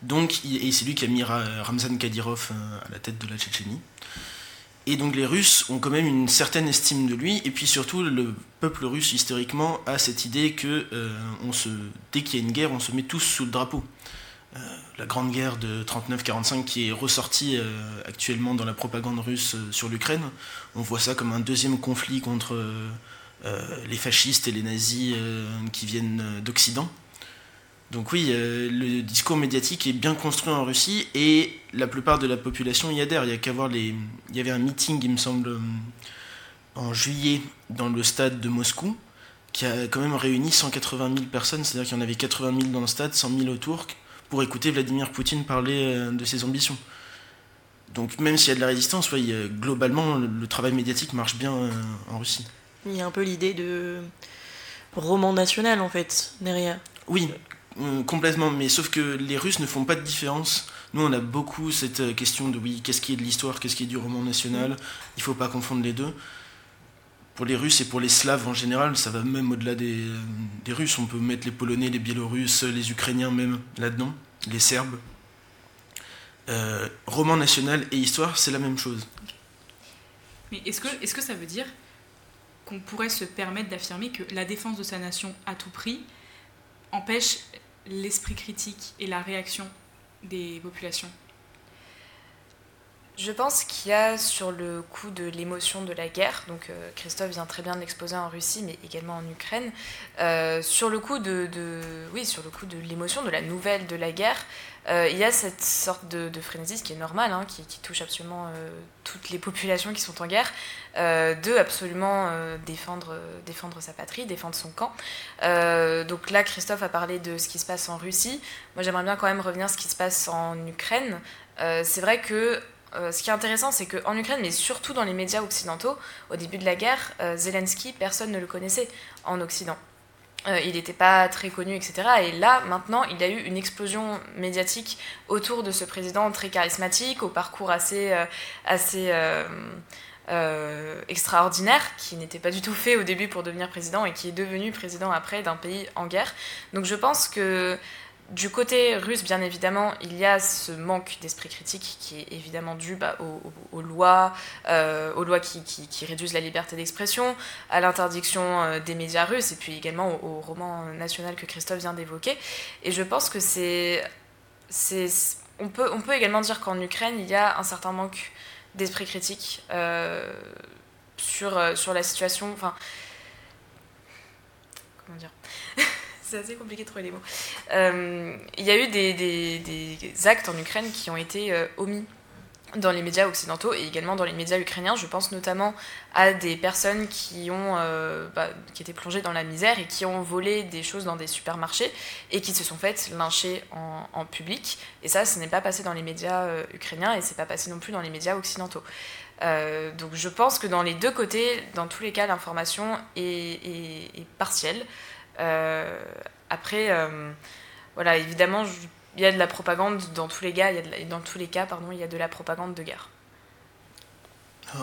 Donc, et c'est lui qui a mis Ra- Ramzan Kadyrov à la tête de la Tchétchénie. Et donc les Russes ont quand même une certaine estime de lui, et puis surtout le peuple russe historiquement a cette idée que dès qu'il y a une guerre, on se met tous sous le drapeau. La grande guerre de 39-45 qui est ressortie euh, actuellement dans la propagande russe euh, sur l'Ukraine, on voit ça comme un deuxième conflit contre euh, les fascistes et les nazis qui viennent d'Occident. Donc oui, le discours médiatique est bien construit en Russie et la plupart de la population y adhère. Il y a qu'à voir les. Il y avait un meeting, il me semble, en juillet dans le stade de Moscou, qui a quand même réuni 180 000 personnes, c'est-à-dire qu'il y en avait 80 000 dans le stade, 100 000 autour, pour écouter Vladimir Poutine parler euh, de ses ambitions. Donc même s'il y a de la résistance, ouais, a- globalement, le, le travail médiatique marche bien euh, en Russie. Il y a un peu l'idée de roman national en fait derrière. Oui, euh, complètement, mais sauf que les Russes ne font pas de différence. Nous, on a beaucoup cette question de oui, qu'est-ce qui est de l'histoire, qu'est-ce qui est du roman national, il faut pas confondre les deux. Pour les Russes et pour les Slaves en général, ça va même au-delà des, Russes. On peut mettre les Polonais, les Biélorusses, les Ukrainiens même là-dedans, les Serbes. Euh, roman national et histoire, c'est la même chose. Mais est-ce que, est que ça veut dire qu'on pourrait se permettre d'affirmer que la défense de sa nation à tout prix empêche l'esprit critique et la réaction des populations? Je pense qu'il y a sur le coup de l'émotion de la guerre, donc euh, Christophe vient très bien de l'exposer en Russie, mais également en Ukraine, euh, sur le coup de, oui, sur le coup de l'émotion de la nouvelle de la guerre, euh, il y a cette sorte de, frénésie, qui est normal, hein, qui, touche absolument toutes les populations qui sont en guerre, de absolument défendre, défendre sa patrie, défendre son camp. donc là, Christophe a parlé de ce qui se passe en Russie. Moi, j'aimerais bien quand même revenir à ce qui se passe en Ukraine. c'est vrai que euh, ce qui est intéressant, c'est qu'en Ukraine, mais surtout dans les médias occidentaux, au début de la guerre, euh, Zelensky, personne ne le connaissait en Occident. Euh, il n'était pas très connu, etc. Et là, maintenant, il y a eu une explosion médiatique autour de ce président très charismatique, au parcours assez, assez extraordinaire, qui n'était pas du tout fait au début pour devenir président et qui est devenu président après d'un pays en guerre. Donc je pense que du côté russe, bien évidemment, il y a ce manque d'esprit critique qui est évidemment dû bah, aux, lois, euh, aux lois qui, réduisent la liberté d'expression, à l'interdiction euh, des médias russes et puis également au, roman national que Christophe vient d'évoquer. Et je pense que c'est, on peut, on peut également dire qu'en Ukraine, il y a un certain manque d'esprit critique euh, sur, sur la situation. Enfin, comment dire? (laughs) c'est assez compliqué de trouver les mots. Euh, il y a eu des, actes en Ukraine qui ont été euh, omis dans les médias occidentaux et également dans les médias ukrainiens. Je pense notamment à des personnes qui ont euh, bah, qui étaient plongées dans la misère et qui ont volé des choses dans des supermarchés et qui se sont faites lyncher en, public. Et ça, ce n'est pas passé dans les médias ukrainiens et c'est pas passé non plus dans les médias occidentaux. donc je pense que dans les deux côtés, dans tous les cas, l'information est partielle. Euh, après, euh, voilà, évidemment, il y a de la propagande dans tous les y a dans tous les cas, pardon, il y a de la propagande de guerre.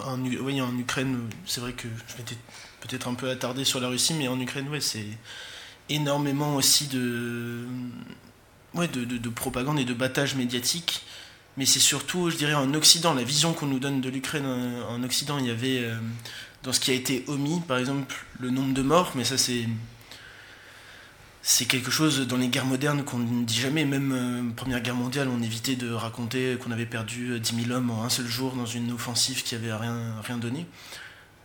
En, oui, en Ukraine, c'est vrai que je m'étais peut-être un peu attardé sur la Russie, mais en Ukraine, ouais, c'est énormément aussi de, ouais, de, de, propagande et de battage médiatique. Mais c'est surtout, je dirais, en Occident, la vision qu'on nous donne de l'Ukraine en, Occident, il y avait, euh, dans ce qui a été omis, par exemple, le nombre de morts, mais ça c'est c'est quelque chose dans les guerres modernes qu'on ne dit jamais. Même euh, Première Guerre mondiale, on évitait de raconter qu'on avait perdu 10 euh, 000 hommes en un seul jour dans une offensive qui avait rien, donné.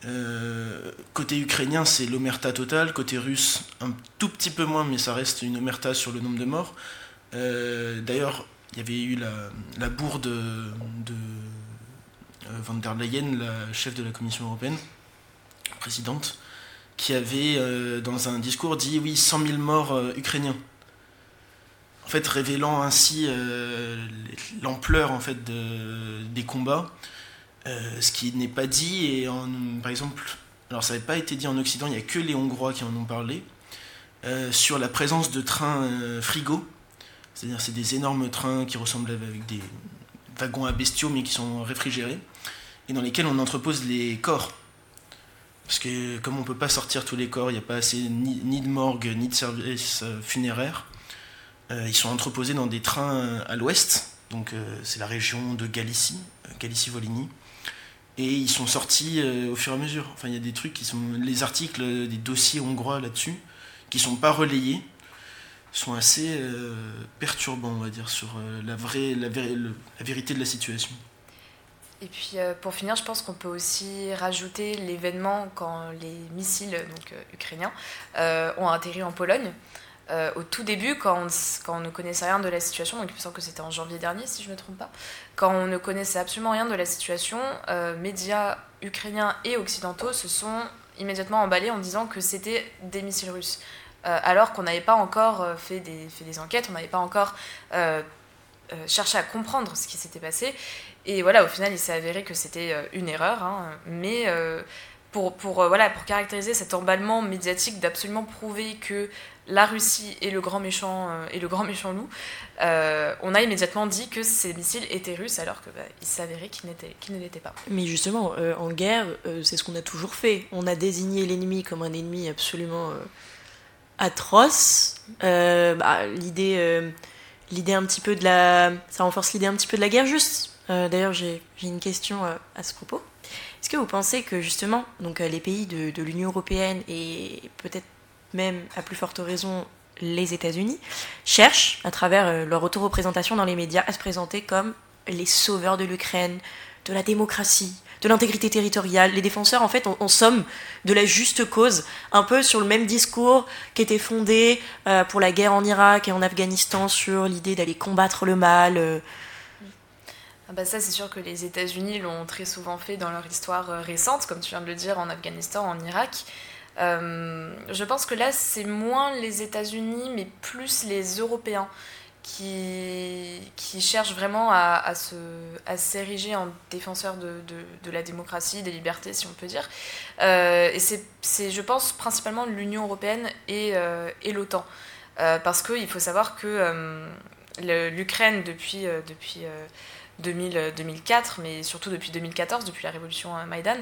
Euh, côté ukrainien, c'est l'omerta totale. Côté russe, un tout petit peu moins, mais ça reste une omerta sur le nombre de morts. D'ailleurs, il y avait eu la, la de, van der Leyen, la chef de la Commission européenne, présidente, qui avait, euh, dans un discours, dit oui, 100 000 morts euh, ukrainiens. En fait, révélant ainsi euh, l'ampleur en fait, des combats, ce qui n'est pas dit. Et en, par exemple, alors ça n'avait pas été dit en Occident, il n'y a que les Hongrois qui en ont parlé, sur la présence de trains frigo. C'est-à-dire, c'est des énormes trains qui ressemblent avec des wagons à bestiaux, mais qui sont réfrigérés, et dans lesquels on entrepose les corps. Parce que comme on ne peut pas sortir tous les corps, il n'y a pas assez ni, de morgue, ni de service euh, funéraire, euh, ils sont entreposés dans des trains euh, à l'ouest, donc c'est la région de Galicie, Galicie-Volhynie, et ils sont sortis au fur et à mesure. Enfin, il y a des trucs qui sont. Les articles, des dossiers hongrois là-dessus, qui ne sont pas relayés, sont assez perturbants, on va dire, sur la, vraie, la vérité de la situation. Et puis euh, pour finir, je pense qu'on peut aussi rajouter l'événement quand les missiles donc, euh, ukrainiens euh, ont atterri en Pologne. au tout début, quand on, quand on, ne connaissait rien de la situation, donc il me semble que c'était en janvier dernier si je ne me trompe pas, quand on ne connaissait absolument rien de la situation, médias ukrainiens et occidentaux se sont immédiatement emballés en disant que c'était des missiles russes. alors qu'on n'avait pas encore fait des, fait, des, enquêtes, on n'avait pas encore cherché à comprendre ce qui s'était passé. Et voilà, au final, il s'est avéré que c'était euh, une erreur, hein, mais euh, pour, pour, euh, voilà, pour caractériser cet emballement médiatique d'absolument prouver que la Russie est le grand méchant, et le grand méchant loup, on a immédiatement dit que ces missiles étaient russes alors qu'il bah, s'avérait qu'ils qu ne l'étaient pas. Mais justement, en guerre, c'est ce qu'on a toujours fait. On a désigné l'ennemi comme un ennemi absolument atroce. Bah, l'idée, l'idée un petit peu de la, ça renforce l'idée un petit peu de la guerre juste. Euh, d'ailleurs, j'ai une question euh, à ce propos. Est-ce que vous pensez que justement, donc, euh, les pays de, l'Union européenne et peut-être même à plus forte raison les États-Unis cherchent, à travers leur autoreprésentation dans les médias, à se présenter comme les sauveurs de l'Ukraine, de la démocratie, de l'intégrité territoriale. Les défenseurs, en fait, en, somme, de la juste cause, un peu sur le même discours qui était fondé euh, pour la guerre en Irak et en Afghanistan sur l'idée d'aller combattre le mal. Euh. Ah bah ça, c'est sûr que les États-Unis l'ont très souvent fait dans leur histoire euh, récente, comme tu viens de le dire, en Afghanistan, en Irak. je pense que là, c'est moins les États-Unis, mais plus les Européens qui, qui cherchent vraiment à, se, à s'ériger en défenseur de, de, la démocratie, des libertés, si on peut dire. Euh, et c'est, c'est, je pense, principalement l'Union européenne et, euh, et l'OTAN. Euh, parce qu'il faut savoir que l'Ukraine, depuis, depuis 2000, 2004, mais surtout depuis 2014, depuis la révolution Maïdan,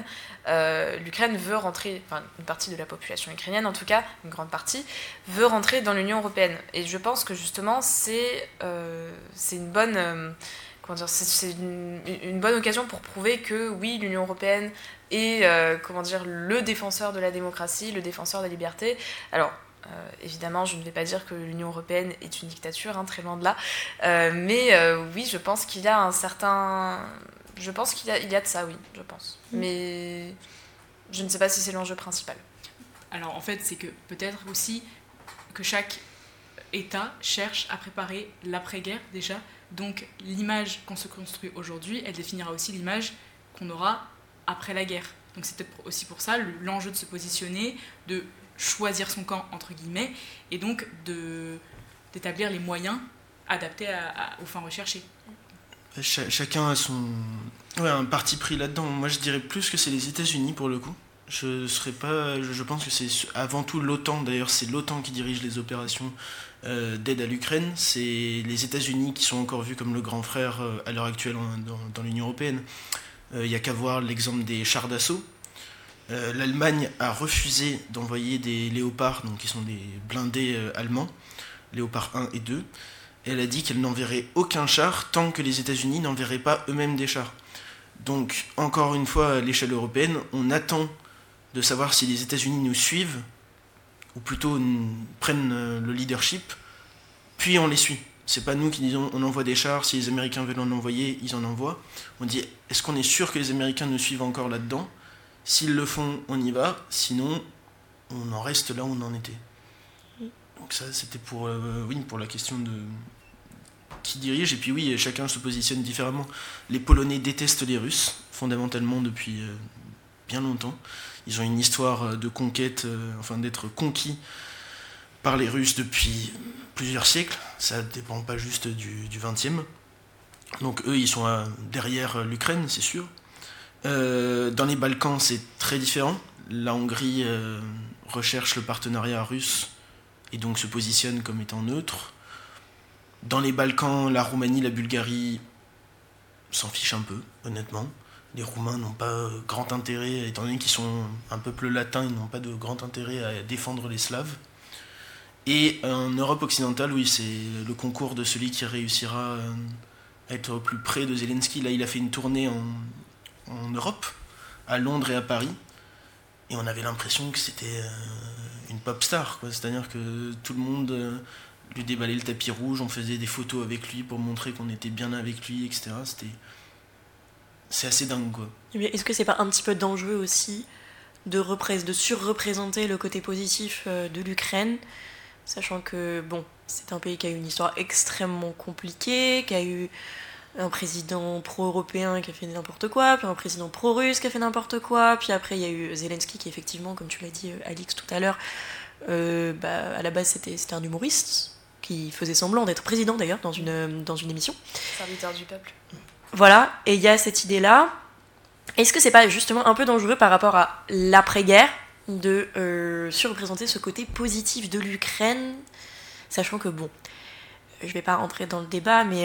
euh, l'Ukraine veut rentrer, enfin une partie de la population ukrainienne en tout cas, une grande partie, veut rentrer dans l'Union européenne. Et je pense que justement c'est euh, une bonne euh, c'est une, une, bonne occasion pour prouver que oui, l'Union européenne est comment dire le défenseur de la démocratie, le défenseur de la liberté. Alors euh, évidemment, je ne vais pas dire que l'Union européenne est une dictature, hein, très loin de là. Euh, mais euh, oui, je pense qu'il y a un certain. Je pense qu'il y, a, il y a de ça, oui, je pense. Mm. Mais je ne sais pas si c'est l'enjeu principal. Alors en fait, c'est que peut-être aussi que chaque État cherche à préparer l'après-guerre déjà. Donc l'image qu'on se construit aujourd'hui, elle définira aussi l'image qu'on aura après la guerre. Donc c'est peut-être aussi pour ça l'enjeu de se positionner, de choisir son camp, entre guillemets, et donc d'établir les moyens adaptés aux fins recherchées. chacun a son un parti pris là-dedans. Moi, je dirais plus que c'est les États-Unis pour le coup. Je serais pas. Je pense que c'est avant tout l'OTAN. D'ailleurs, c'est l'OTAN qui dirige les opérations euh, d'aide à l'Ukraine. C'est les États-Unis qui sont encore vus comme le grand frère euh, à l'heure actuelle dans, l'Union européenne. Il euh, n'y a qu'à voir l'exemple des chars d'assaut euh, l'Allemagne a refusé d'envoyer des léopards, donc qui sont des blindés euh, allemands, léopards 1 et 2. elle a dit qu'elle n'enverrait aucun char tant que les États-Unis n'enverraient pas eux-mêmes des chars. Donc, encore une fois, à l'échelle européenne, on attend de savoir si les États-Unis nous suivent, ou plutôt prennent euh, le leadership, puis on les suit. C'est pas nous qui disons on envoie des chars, si les Américains veulent en envoyer, ils en envoient. On dit est-ce qu'on est sûr que les Américains nous suivent encore là-dedans? S'ils le font, on y va. Sinon, on en reste là où on en était. Donc ça, c'était pour, euh, pour la question de qui dirige. Et puis oui, chacun se positionne différemment. Les Polonais détestent les Russes, fondamentalement depuis euh, bien longtemps. Ils ont une histoire euh, de conquête, enfin d'être conquis par les Russes depuis plusieurs siècles. Ça ne dépend pas juste du, 20e. Donc eux, ils sont derrière l'Ukraine, c'est sûr. Euh, dans les Balkans, c'est très différent. La Hongrie euh, recherche le partenariat russe et donc se positionne comme étant neutre. Dans les Balkans, la Roumanie, la Bulgarie s'en fichent un peu, honnêtement. Les Roumains n'ont pas grand intérêt, étant donné qu'ils sont un peuple latin, ils n'ont pas de grand intérêt à défendre les Slaves. Et en Europe occidentale, oui, c'est le concours de celui qui réussira euh, à être au plus près de Zelensky. Là, il a fait une tournée en, en Europe, à Londres et à Paris. Et on avait l'impression que c'était euh, une pop star. C'est-à-dire que tout le monde euh, lui déballait le tapis rouge, on faisait des photos avec lui pour montrer qu'on était bien avec lui, etc. C'était. C'est assez dingue, quoi. Est-ce que c'est pas un petit peu dangereux aussi de, de surreprésenter le côté positif euh, de l'Ukraine, sachant que, bon, c'est un pays qui a eu une histoire extrêmement compliquée, qui a eu un président pro-européen qui a fait n'importe quoi, puis un président pro-russe qui a fait n'importe quoi, puis après il y a eu Zelensky qui effectivement, comme tu l'as dit euh, Alix tout à l'heure, euh, bah, à la base c'était un humoriste qui faisait semblant d'être président d'ailleurs dans une, dans une émission. Serviteur du peuple. Voilà, et il y a cette idée-là. Est-ce que c'est pas justement un peu dangereux par rapport à l'après-guerre de euh, surreprésenter ce côté positif de l'Ukraine, sachant que bon, je vais pas rentrer dans le débat, mais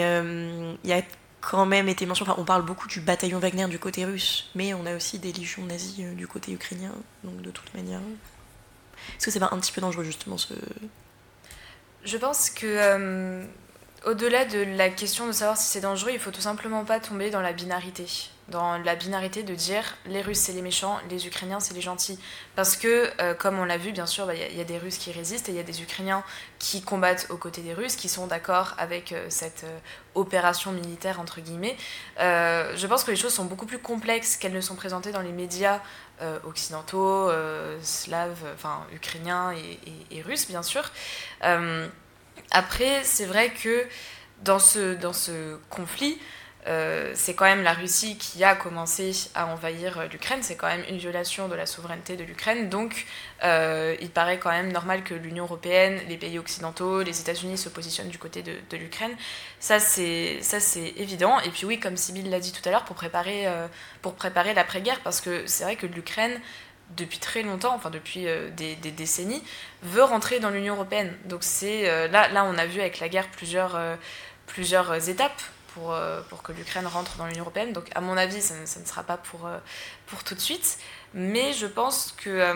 il y a quand même été mentionné. Enfin, on parle beaucoup du bataillon Wagner du côté russe, mais on a aussi des légions nazies euh, du côté ukrainien. Donc, de toute manière. Est-ce que c'est pas un petit peu dangereux, justement, ce. Je pense que. Euh, au-delà de la question de savoir si c'est dangereux, il faut tout simplement pas tomber dans la binarité. Dans la binarité de dire les Russes c'est les méchants, les Ukrainiens c'est les gentils. Parce que, euh, comme on l'a vu, bien sûr, bah, il y, a des Russes qui résistent et il y a des Ukrainiens qui combattent aux côtés des Russes, qui sont d'accord avec euh, cette euh, opération militaire, entre guillemets. je pense que les choses sont beaucoup plus complexes qu'elles ne sont présentées dans les médias occidentaux, slaves, enfin ukrainiens et, et, russes, bien sûr. Après, c'est vrai que dans ce, dans ce conflit, euh, c'est quand même la Russie qui a commencé à envahir euh, l'Ukraine, c'est quand même une violation de la souveraineté de l'Ukraine, donc euh, il paraît quand même normal que l'Union européenne, les pays occidentaux, les États-Unis se positionnent du côté de, l'Ukraine. Ça c'est évident. Et puis oui, comme Sybille l'a dit tout à l'heure, pour préparer, préparer l'après-guerre, parce que c'est vrai que l'Ukraine depuis très longtemps, enfin depuis euh, des, décennies, veut rentrer dans l'Union européenne. Donc c'est là, là, on a vu avec la guerre plusieurs, plusieurs étapes pour, pour que l'Ukraine rentre dans l'Union européenne. Donc à mon avis, ça, ne sera pas pour, pour tout de suite. Mais je pense qu'il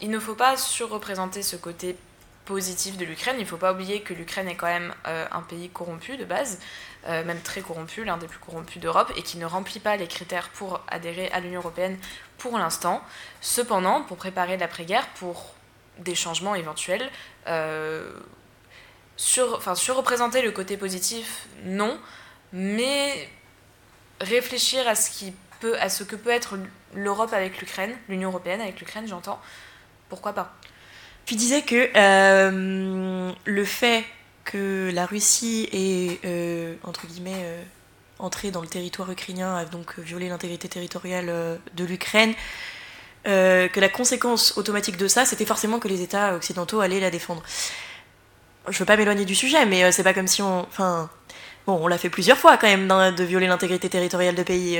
il ne faut pas surreprésenter ce côté positif de l'Ukraine. Il ne faut pas oublier que l'Ukraine est quand même un pays corrompu de base, même très corrompu, l'un des plus corrompus d'Europe, et qui ne remplit pas les critères pour adhérer à l'Union européenne pour l'instant. Cependant, pour préparer l'après-guerre, pour des changements éventuels, euh, surreprésenter le côté positif, non, mais réfléchir à ce, qui peut, à ce que peut être l'Europe avec l'Ukraine, l'Union européenne avec l'Ukraine, j'entends, pourquoi pas? Tu disais que euh, le fait que la Russie ait, euh, entre guillemets, entrer dans le territoire ukrainien a donc violé l'intégrité territoriale euh, de l'Ukraine, euh, que la conséquence automatique de ça, c'était forcément que les États occidentaux allaient la défendre. Je veux pas m'éloigner du sujet, mais euh, c'est pas comme si on. Enfin. Bon, on l'a fait plusieurs fois quand même de violer l'intégrité territoriale de pays.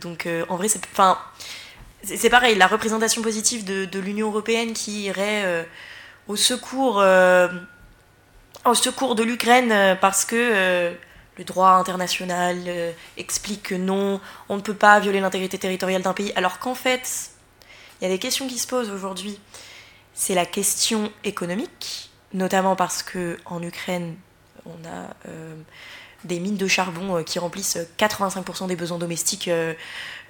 donc en vrai, c'est. Pareil, la représentation positive de, l'Union européenne qui irait au secours. au secours de l'Ukraine parce que le droit international euh, explique que non, on ne peut pas violer l'intégrité territoriale d'un pays, alors qu'en fait, il y a des questions qui se posent aujourd'hui. C'est la question économique, notamment parce que en Ukraine, on a euh, des mines de charbon euh, qui remplissent 85% des besoins domestiques. Euh,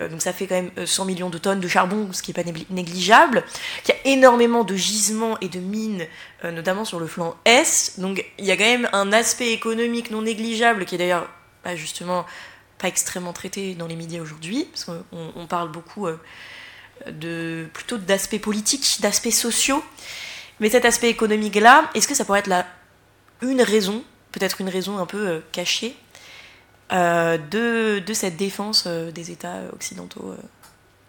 euh, donc ça fait quand même 100 millions de tonnes de charbon, ce qui n'est pas négligeable. Il y a énormément de gisements et de mines, notamment sur le flanc Est. Donc il y a quand même un aspect économique non négligeable qui est d'ailleurs bah, justement pas extrêmement traité dans les médias aujourd'hui, parce qu'on on parle beaucoup de, plutôt d'aspects politiques, d'aspects sociaux. Mais cet aspect économique-là, est-ce que ça pourrait être la, une raison peut-être une raison un peu euh, cachée euh, de, de, cette défense euh, des États occidentaux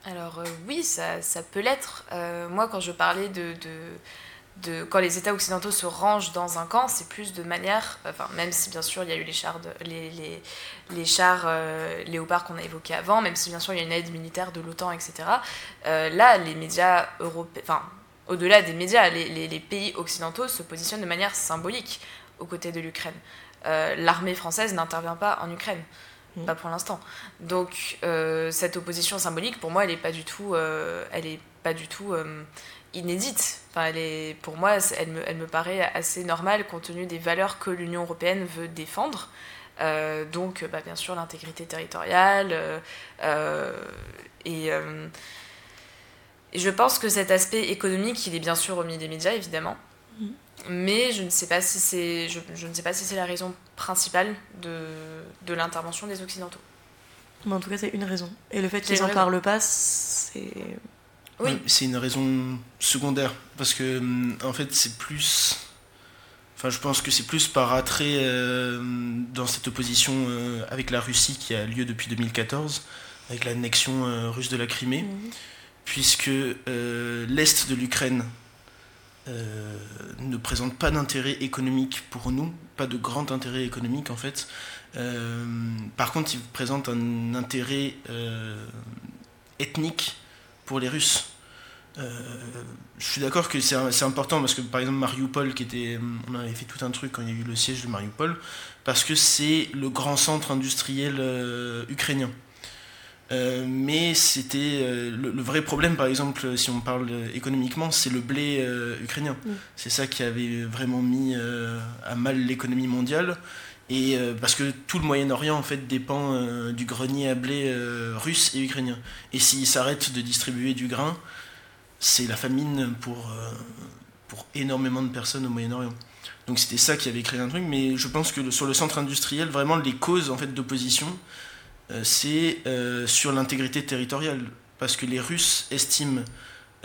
Alors oui, ça, ça peut l'être. moi, quand je parlais de, de, de, quand les États occidentaux se rangent dans un camp, c'est plus de manière, enfin même si bien sûr il y a eu les chars, chars léopards qu'on a évoqués avant, même si bien sûr il y a une aide militaire de l'OTAN, etc. là, les médias européens, enfin au-delà des médias, les, pays occidentaux se positionnent de manière symbolique aux côtés de l'Ukraine. Euh, l'armée française n'intervient pas en Ukraine, mm. pas pour l'instant. Donc euh, cette opposition symbolique, pour moi, elle n'est pas du tout, euh, elle est pas du tout inédite. Enfin, elle est, pour moi, elle me, elle me paraît assez normale compte tenu des valeurs que l'Union européenne veut défendre. donc, bah, bien sûr, l'intégrité territoriale et et je pense que cet aspect économique, il est bien sûr remis des médias, évidemment. Mm mais je ne sais pas si c'est je, je, ne sais pas si c'est la raison principale de, de l'intervention des occidentaux. Mais en tout cas, c'est une raison. Et le fait qu'ils n'en parlent pas, c'est oui. c'est une raison secondaire parce que en fait, c'est plus Enfin, je pense que c'est plus par attrait euh, dans cette opposition euh, avec la Russie qui a lieu depuis 2014, avec l'annexion euh, russe de la Crimée, mhm. puisque l'Est de l'Ukraine euh, ne présente pas d'intérêt économique pour nous, pas de grand intérêt économique en fait. Euh, par contre, il présente un intérêt euh, ethnique pour les Russes. je suis d'accord que c'est important parce que par exemple Mariupol, qui on avait fait tout un truc quand il y a eu le siège de Mariupol, parce que c'est le grand centre industriel ukrainien. Euh, mais c'était euh, le, vrai problème, par exemple, si on parle économiquement, c'est le blé euh, ukrainien. Mm. C'est ça qui avait vraiment mis à mal l'économie mondiale. Et parce que tout le Moyen-Orient en fait dépend du grenier à blé russe et ukrainien. Et s'ils s'arrêtent de distribuer du grain, c'est la famine pour, pour énormément de personnes au Moyen-Orient. Donc c'était ça qui avait créé un truc, mais je pense que sur le centre industriel, vraiment les causes en fait d'opposition, euh, c'est euh, sur l'intégrité territoriale, parce que les Russes estiment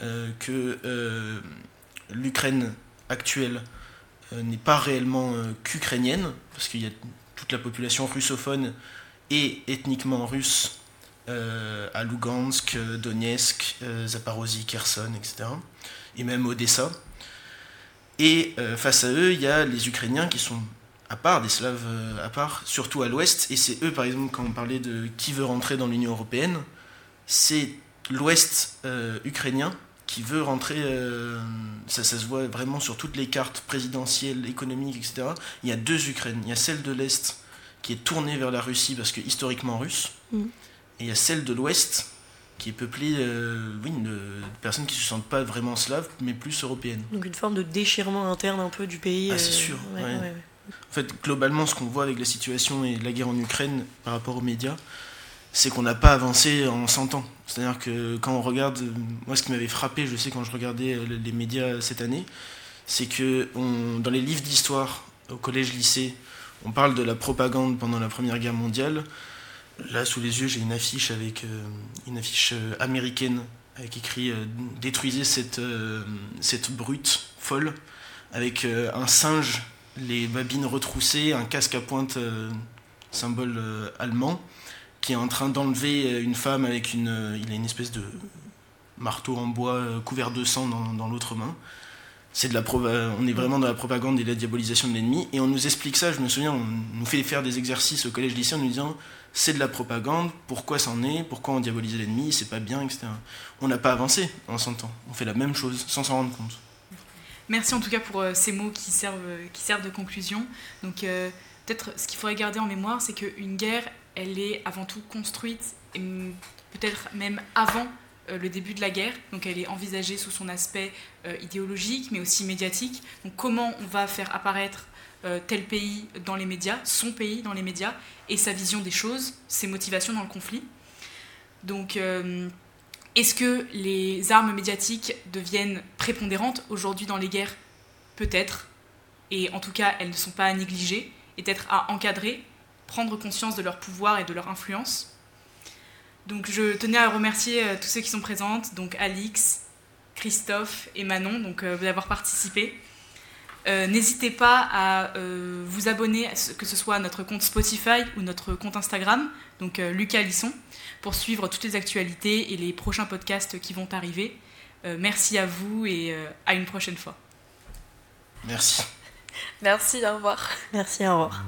euh, que l'Ukraine actuelle n'est pas réellement qu'ukrainienne, parce qu'il y a toute la population russophone et ethniquement russe à Lugansk, Donetsk, Zaporozhye, Kherson, etc. Et même Odessa. Et euh, face à eux, il y a les Ukrainiens qui sont à part, des Slaves euh, à part, surtout à l'ouest. Et c'est eux, par exemple, quand on parlait de qui veut rentrer dans l'Union européenne, c'est l'ouest euh, ukrainien qui veut rentrer. ça, ça se voit vraiment sur toutes les cartes présidentielles, économiques, etc. Il y a deux Ukraines. Il y a celle de l'est qui est tournée vers la Russie parce que historiquement russe. Mm. Et il y a celle de l'ouest qui est peuplée euh, oui, de, personnes qui ne se sentent pas vraiment slaves, mais plus européennes. Donc une forme de déchirement interne un peu du pays. Ah, c'est euh, sûr. En fait, globalement, ce qu'on voit avec la situation et la guerre en Ukraine par rapport aux médias, c'est qu'on n'a pas avancé en 100 ans. C'est-à-dire que quand on regarde, moi ce qui m'avait frappé, je sais quand je regardais les médias cette année, c'est que dans les livres d'histoire au collège-lycée, on parle de la propagande pendant la Première Guerre mondiale, Là, sous les yeux, j'ai une affiche avec euh, une affiche euh, américaine avec écrit euh, Détruisez cette, cette brute folle, avec un singe, les babines retroussées, un casque à pointe, symbole allemand, qui est en train d'enlever une femme avec une. il a une espèce de marteau en bois couvert de sang dans, dans l'autre main. C'est de la on est vraiment dans la propagande et la diabolisation de l'ennemi. Et on nous explique ça, je me souviens, on nous fait faire des exercices au collège lycée en nous disant c'est de la propagande, pourquoi c'en est, pourquoi on diabolise l'ennemi, c'est pas bien, etc. On n'a pas avancé en 100 ans, on fait la même chose sans s'en rendre compte. Merci en tout cas pour euh, ces mots qui servent, qui servent de conclusion. Donc euh, peut-être ce qu'il faudrait garder en mémoire, c'est qu'une guerre, elle est avant tout construite, et peut-être même avant euh, le début de la guerre. Donc elle est envisagée sous son aspect idéologique, mais aussi médiatique. Donc comment on va faire apparaître euh, tel pays dans les médias, son pays dans les médias, et sa vision des choses, ses motivations dans le conflit. Donc, euh, est-ce que les armes médiatiques deviennent prépondérantes aujourd'hui dans les guerres Peut-être. Et en tout cas, elles ne sont pas à négliger, et être à encadrer, prendre conscience de leur pouvoir et de leur influence. Donc je tenais à remercier euh, tous ceux qui sont présentes, donc Alix, Christophe et Manon, donc d'avoir participé. Euh, n'hésitez pas à euh, vous abonner, que ce soit à notre compte Spotify ou notre compte Instagram, donc euh, Lucas Lisson, pour suivre toutes les actualités et les prochains podcasts qui vont arriver. merci à vous et à une prochaine fois. Merci. (laughs) Merci, au revoir. Merci, au revoir.